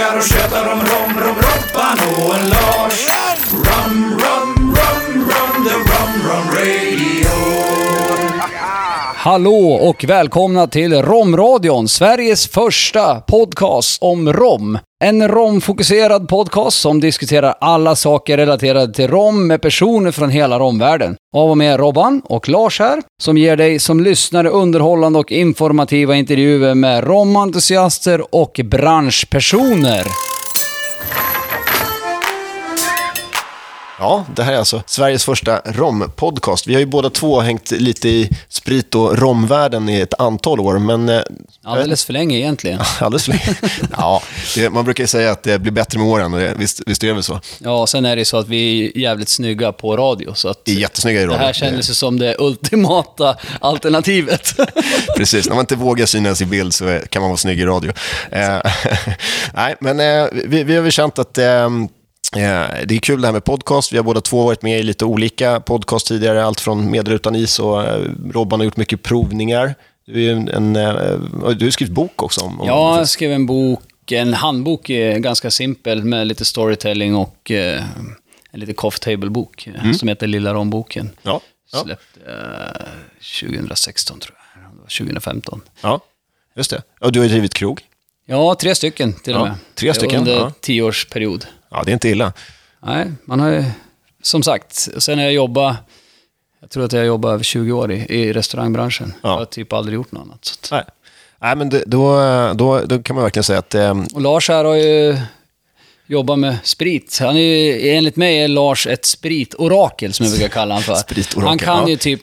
snackar och tjötar om rom, rom, Robban och en Lars. Rum, rum, rum, rum, the rum, rum radio. Hallå och välkomna till Romradion, Sveriges första podcast om rom. En romfokuserad podcast som diskuterar alla saker relaterade till rom med personer från hela romvärlden. Av och med Robban och Lars här, som ger dig som lyssnare underhållande och informativa intervjuer med romentusiaster och branschpersoner. Ja, det här är alltså Sveriges första rompodcast. Vi har ju båda två hängt lite i sprit och romvärlden i ett antal år, men... eh, Alldeles för länge egentligen. Alldeles för länge. Ja, det, man brukar ju säga att det blir bättre med åren, och det, visst, visst är det väl så? Ja, sen är det så att vi är jävligt snygga på radio, så att Det är jättesnygga i det radio. här kändes ju som det ultimata alternativet. Precis, när man inte vågar synas i bild så kan man vara snygg i radio. Eh, nej, men eh, vi, vi har väl känt att eh, det är kul det här med podcast. Vi har båda två varit med i lite olika podcast tidigare, allt från Med eller utan is och eh, Robban har gjort mycket provningar. Du, en, en, eh, du har skrivit bok också om... Ja, jag skrev en bok, en handbok, eh, ganska simpel med lite storytelling och eh, en liten coffee table-bok eh, som heter Lilla Romboken. Ja, ja, Släppte eh, 2016 tror jag, Det var 2015. ja, just det. Och du har ju drivit krog. Ja, tre stycken till och Ja, med. tre stycken, Under ja. tioårsperiod. Ja, det är inte illa. Nej, man har ju, som sagt, sen har jag jobbat, jag tror att jag jobbat över 20 år i, i restaurangbranschen. Ja. Jag har typ aldrig gjort något annat. Så. Nej, Nej men det, då, då, då kan man verkligen säga att... Eh, Och Lars här har ju jobbat med sprit. Han är ju, enligt mig är Lars ett spritorakel, som jag brukar kalla han för. Spritorakel, han kan ja. ju typ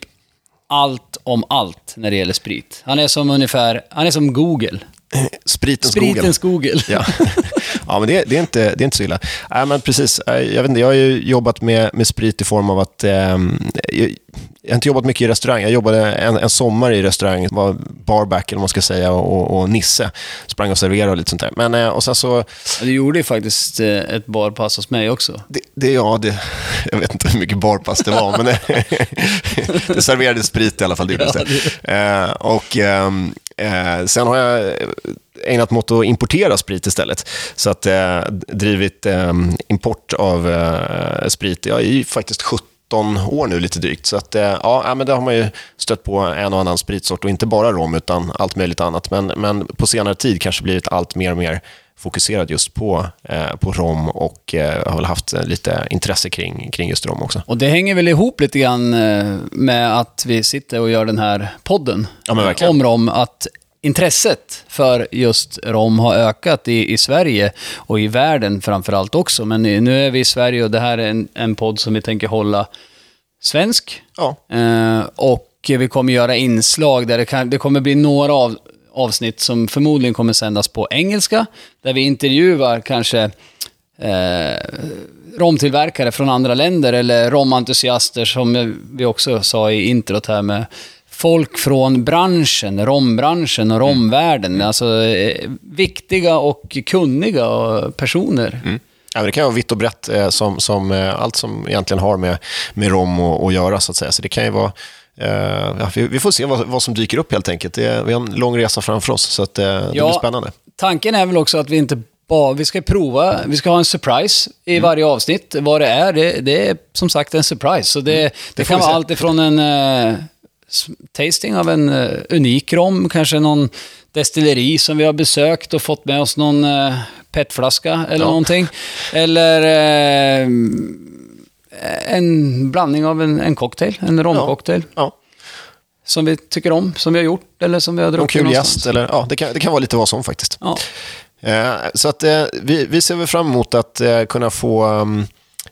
allt om allt när det gäller sprit. Han är som ungefär, han är som Google. spritens Google. Spritens Google. Ja, ja men det, det, är inte, det är inte så illa. Nej, men precis. Jag, vet inte, jag har ju jobbat med, med sprit i form av att... Eh, jag, jag har inte jobbat mycket i restaurang. Jag jobbade en, en sommar i restaurang, var barback eller vad man ska säga, och, och Nisse. Sprang och serverade och lite sånt där. Men, eh, och sen så... Ja, Du gjorde ju faktiskt eh, ett barpass hos mig också. Det, det, ja, det, jag vet inte hur mycket barpass det var, men det, det serverades sprit i alla fall. Det gjordes det. Eh, och ehm, eh, sen har jag ägnat åt att importera sprit istället. Så att eh, drivit eh, import av eh, sprit. Är ju faktiskt 17 år nu lite drygt. Så att, eh, ja, ja, men det har man ju stött på en och annan spritsort och inte bara rom utan allt möjligt annat. Men, men på senare tid kanske blivit allt mer och mer fokuserad just på, eh, på rom och eh, har väl haft eh, lite intresse kring, kring just rom också. Och det hänger väl ihop lite grann eh, med att vi sitter och gör den här podden Ja, om rom. Att intresset för just rom har ökat i, i Sverige och i världen framförallt också. Men nu är vi i Sverige och det här är en, en podd som vi tänker hålla svensk. Ja, Eh, och vi kommer göra inslag där det, kan, det kommer bli några av, avsnitt som förmodligen kommer sändas på engelska. Där vi intervjuar kanske eh, romtillverkare från andra länder eller romentusiaster som vi också sa i introt här med folk från branschen, rombranschen och romvärlden. Alltså eh, viktiga och kunniga personer. Ja, men det kan vara vitt och brett, eh, som, som, eh, allt som egentligen har med, med rom att, göra. Så att säga. Så det kan ju vara... Eh, ja, vi, får se vad, vad som dyker upp helt enkelt. Det, vi har en lång resa framför oss, så att, eh, det Ja. blir spännande. Tanken är väl också att vi inte bara, vi ska prova, vi ska ha en surprise i Mm. varje avsnitt. Vad det är, det, det är som sagt en surprise. Så det, det, Mm. får kan vi vara allt ifrån en tasting av en eh, unik rom, kanske någon destilleri som vi har besökt och fått med oss någon uh, petflaska eller Ja. någonting. Eller eh, en blandning av en, en cocktail, en romcocktail. Ja, Som vi tycker om, som vi har gjort eller som vi har någon druckit kul någonstans. gäst, eller, ja, det, kan, det kan vara lite vad som faktiskt. Ja. Så att, vi, vi ser väl fram emot att kunna få, um,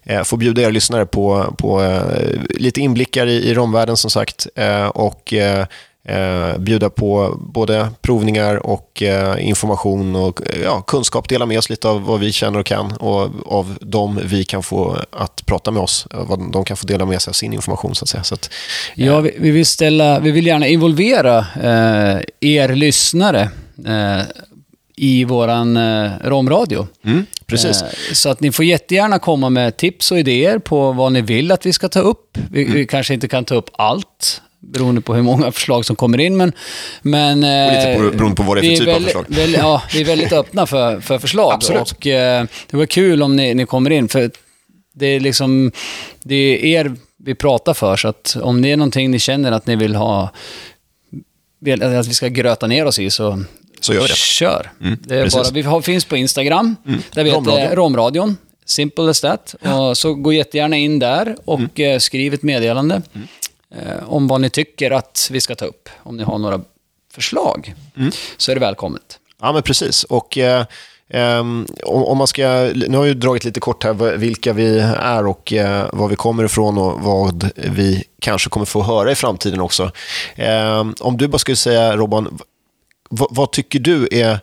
eh, få bjuda er lyssnare på, på eh, lite inblickar i, i romvärlden som sagt eh, och eh, eh bjuda på både provningar och eh, information och eh, ja, kunskap, dela med oss lite av vad vi känner och kan och av dem vi kan få att prata med oss, eh, vad de kan få dela med sig av sin information så att säga. Så att, Ja, vi, vi, vill ställa, vi vill gärna involvera eh, er lyssnare eh, i våran eh, romradio. mm, precis. Eh, så att ni får jättegärna komma med tips och idéer på vad ni vill att vi ska ta upp. Vi, Mm. vi kanske inte kan ta upp allt beroende på hur många förslag som kommer in. Men, men, Och lite eh, på, beroende på vad det är för typ av väldigt- förslag. väl- ja, vi är väldigt öppna för, för förslag. Absolut. Och eh, det var kul om ni, ni kommer in, för det är liksom, det är er vi pratar för, så att om det är någonting ni känner att ni vill ha, att vi ska gröta ner oss i, så, Så gör det. kör. Mm, det är precis. bara, vi har, finns på Instagram, där vi Romradion. heter Romradion. Simple as that. Och så gå jättegärna in där och Mm. eh, skriv ett meddelande eh, om vad ni tycker att vi ska ta upp. Om ni har några förslag, Mm. så är det välkommet. Ja, men precis. Och eh, ehm, om, man ska... Nu har jag ju dragit lite kort här vilka vi är och eh, var vi kommer ifrån och vad vi kanske kommer få höra i framtiden också. Ehm, om du bara skulle säga, Robban, vad, vad tycker du är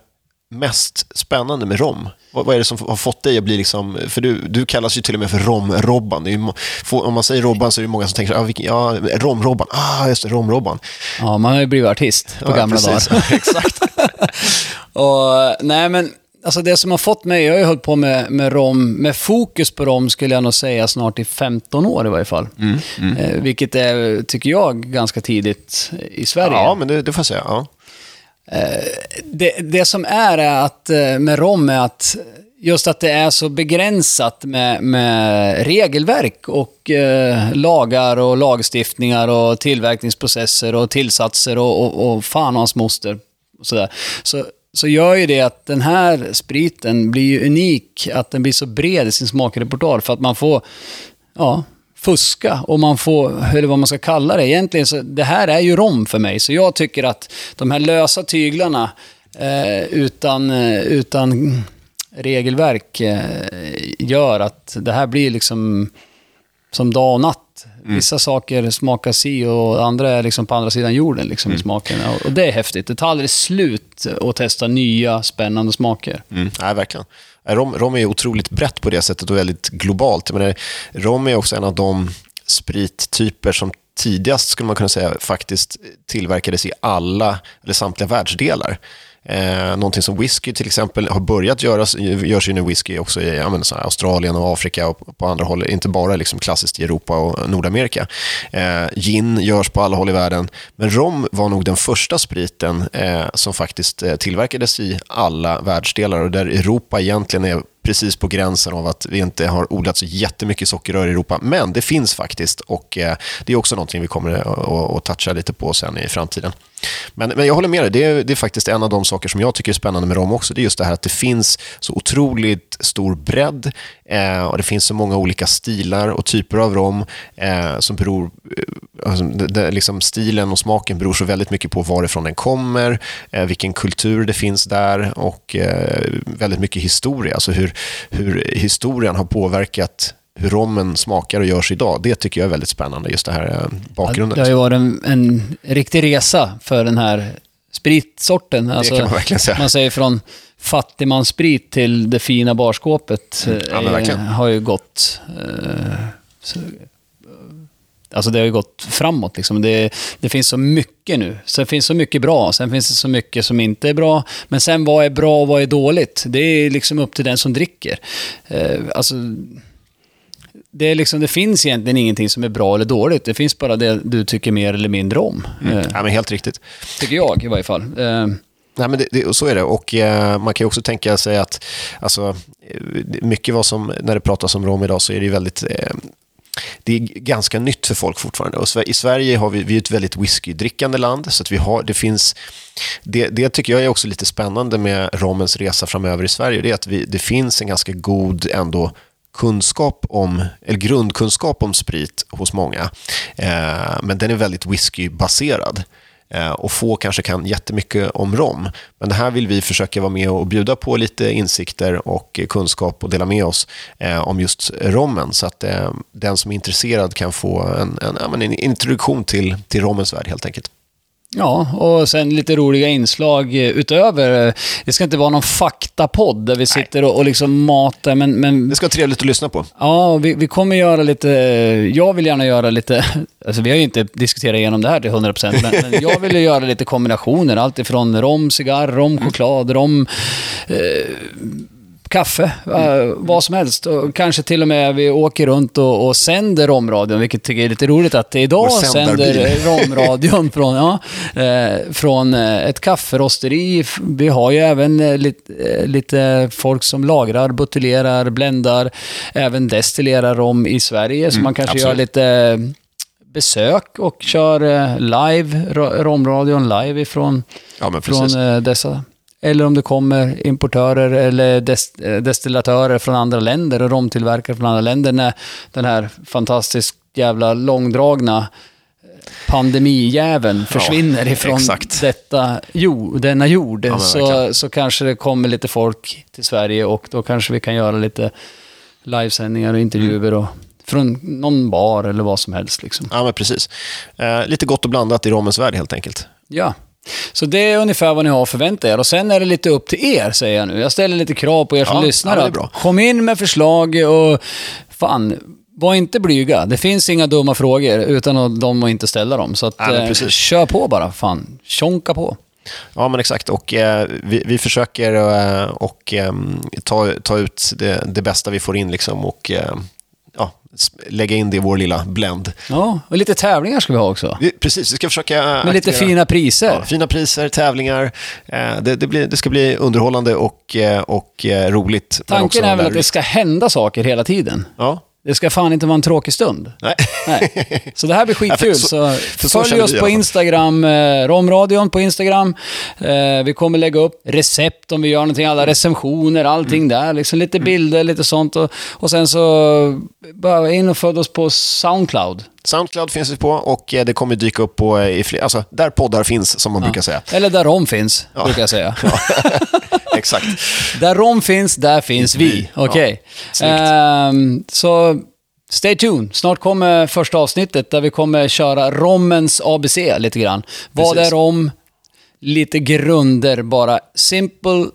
mest spännande med rom? Vad, vad är det som har fått dig att bli liksom... För du, du kallas ju till och med för rom-Robban. Ju Om man säger Robban så är det många som tänker, ah, vilken, ja, rom-Robban. Ah, just det, rom-Robban. Ja, man har ju blivit artist på Ja, gamla precis. dagar. Exakt. Och, nej, men alltså det som har fått mig, jag har ju hållit på med, med rom, med fokus på rom skulle jag nog säga snart i 15 år i varje fall. Mm, Eh, vilket är, tycker jag, ganska tidigt i Sverige. Ja, men det, det får jag säga. Ja det, det som är, är att eh, med rom är att just att det är så begränsat med, med regelverk och eh, lagar och lagstiftningar och tillverkningsprocesser och tillsatser och, och, och fan och hans moster. Och sådär. Så, så gör ju det att den här spriten blir ju unik, att den blir så bred i sin smakrepertoar för att man får ja, fuska om man får, eller vad man ska kalla det. Egentligen så, det här är ju rom för mig. Så jag tycker att de här lösa tyglarna eh, utan, eh, utan regelverk eh, gör att det här blir liksom som dag och natt. Vissa saker smakar si och andra är liksom på andra sidan jorden liksom i smaken. Och- det är häftigt. Det tar aldrig slut att testa nya spännande smaker. Mm, nej, verkligen. Nej, Rom, rom är otroligt brett på det sättet och väldigt globalt. Jag menar, rom är också en av de sprittyper som tidigast, skulle man kunna säga, faktiskt tillverkades i alla, eller samtliga världsdelar. Eh, någonting som whisky till exempel har börjat göras, görs ju nu whisky också i ja, men, så här, Australien och Afrika och på andra håll, inte bara liksom klassiskt i Europa och Nordamerika. Eh, gin görs på alla håll i världen, men rom var nog den första spriten eh, som faktiskt eh, tillverkades i alla världsdelar och där Europa egentligen är precis på gränsen av att vi inte har odlat så jättemycket sockerrör i Europa. Men det finns faktiskt och eh, det är också någonting vi kommer att, att, toucha lite på sen i framtiden. Men, men jag håller med dig, det är, det är faktiskt en av de saker som jag tycker är spännande med dem också. Det är just det här att det finns så otroligt stor bredd eh, och det finns så många olika stilar och typer av rom eh, som beror, eh, alltså, det, det, liksom stilen och smaken beror så väldigt mycket på varifrån den kommer, eh, vilken kultur det finns där och eh, väldigt mycket historia, alltså hur, hur historien har påverkat hur rommen smakar och görs idag. Det tycker jag är väldigt spännande, just det här eh, bakgrunden. Det har ju varit en, en riktig resa för den här spritsorten. Alltså, kan man verkligen säga. Man säger från fattigmanssprit till det fina barskåpet. Mm, ja, eh, har ju gått... Eh, så, alltså det har ju gått framåt. Liksom. Det, det finns så mycket nu. Sen finns så mycket bra, sen finns det så mycket som inte är bra. Men sen vad är bra och vad är dåligt? Det är liksom upp till den som dricker. Eh, alltså det, är liksom, det finns egentligen ingenting som är bra eller dåligt. Det finns bara det du tycker mer eller mindre om. Eh, Ja, men helt riktigt. tycker jag i varje fall. Eh, Nej, men det, det, så är det. Och eh, man kan ju också tänka sig att alltså, eh, mycket vad som, när det pratas om rom idag så är det ju väldigt eh, det är ganska nytt för folk fortfarande. Och I Sverige har vi, vi är ett väldigt whiskydrickande land, så att vi har, det finns... Det, det tycker jag är också lite spännande med romens resa framöver i Sverige, det är att vi, det finns en ganska god ändå kunskap om, eller grundkunskap om sprit hos många. Eh, men den är väldigt whiskybaserad. Eh, och få kanske kan jättemycket om rom. Men det här vill vi försöka vara med och bjuda på lite insikter och kunskap och dela med oss eh, om just rommen. Så att eh, den som är intresserad kan få en, en, en introduktion till, till romens värld helt enkelt. Ja, och sen lite roliga inslag eh, utöver. eh, Det ska inte vara någon faktapodd där vi sitter och, och liksom matar, men, men Det ska vara trevligt att lyssna på. Ja, vi, vi kommer göra lite... Jag vill gärna göra lite... Alltså vi har ju inte diskuterat igenom det här till 100%, men, men jag vill ju göra lite kombinationer. Allt ifrån rom, cigarr, rom, choklad, rom... Eh, kaffe, eh, vad som helst. Och kanske till och med vi åker runt och, och sänder romradion, vilket jag tycker är lite roligt att det idag sänder romradion från, ja, eh, från eh, ett kafferosteri. Vi har ju även lite, lite folk som lagrar, buteljerar, bländar, även destillerar rom i Sverige. Så man kanske gör absolut. lite eh, besök och kör live, ro- romradion live ifrån Ja, från dessa. Eller om det kommer importörer eller des, eh, destillatörer från andra länder och romtillverkare från andra länder när den här fantastiskt jävla långdragna eh, pandemijäveln försvinner ifrån exakt. detta, jo, denna jord. men så, så kanske det kommer lite folk till Sverige och då kanske vi kan göra lite livesändningar och intervjuer och, från någon bar eller vad som helst. Liksom. Ja, men precis. Eh, lite gott och blandat i romens värld helt enkelt. Ja. Så det är ungefär vad ni har att förvänta er. Och sen är det lite upp till er, säger jag nu. Jag ställer lite krav på er som Ja, lyssnar. ja, bra. Kom in med förslag och fan, var inte blyga. Det finns inga dumma frågor utan att de att inte ställa dem. Så att, Ja, eh, kör på bara. Fan, tjonka på. Ja, men exakt. Och eh, vi, vi försöker eh, och, eh, ta, ta ut det, det bästa vi får in liksom, och eh, ja, lägga in det i vår lilla blend. Ja, och lite tävlingar ska vi ha också. Precis, vi ska försöka... Med lite aktivera- fina priser. Ja, fina priser, tävlingar. Eh, det, det, blir, det ska bli underhållande och, eh, och eh, roligt. Tanken är väl att det ska hända saker hela tiden. Ja, Det ska fan inte vara en tråkig stund. nej. Nej. Så det här blir skitkul. Ja, för så- för så följ oss på. Instagram, eh, Romradion på Instagram. Eh, vi kommer lägga upp recept om vi gör någonting, alla recensioner, allting Mm. där. Liksom lite bilder, lite sånt. Och, och sen så bara in och följ oss på Soundcloud. Soundcloud finns vi på och eh, det kommer dyka upp på, eh, i fler, alltså, där poddar finns, som man brukar säga. Eller där Rom finns, brukar jag säga. Exakt. Där Rom finns, där finns vi. Okej. snyggt. Ehm, så stay tuned. Snart kommer första avsnittet där vi kommer köra rommens ABC lite grann. Vad Precis. är rom? Lite grunder bara. Simple,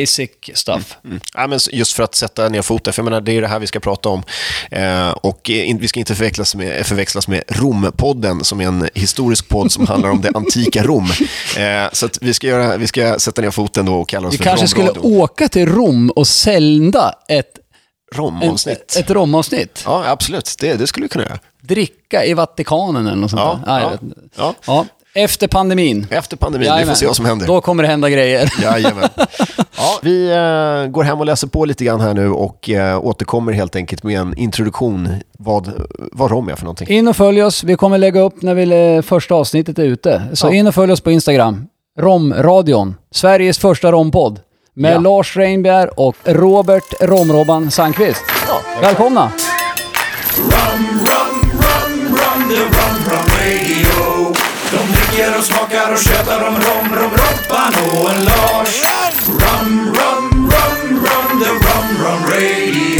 basic stuff. Mm. Ja, men just för att sätta ner foten, för jag menar, det är det här vi ska prata om. Eh, och in- vi ska inte förväxlas med, förväxlas med Rompodden, som är en historisk podd som handlar om det antika Rom. Eh, så vi, ska göra, vi ska sätta ner foten då och kalla oss Vi för kanske skulle åka till Rom och sända ett, Romavsnitt. ett romavsnitt. Ja, absolut. Det, det skulle vi kunna göra. Dricka i Vatikanen eller något sånt Ja, där. Ja, ja. ja. Efter pandemin. Efter pandemin, vi får Jajamän. se vad som händer. Då kommer det hända grejer. Jajamän. Ja, vi eh, går hem och läser på lite grann här nu och eh, återkommer helt enkelt med en introduktion vad, vad rom är för någonting. In och följ oss. Vi kommer lägga upp när vi, eh, första avsnittet är ute. Så Ja. in och följ oss på Instagram. Romradion. Sveriges första rompodd. Med Ja. Lars Reinbjer och Robert Romrobban Sandqvist. Välkomna! Rum, och smakar och tjötar om rom, rom, Robban och en Lars. Rum, rum, rum, rum, the rum, rum radio.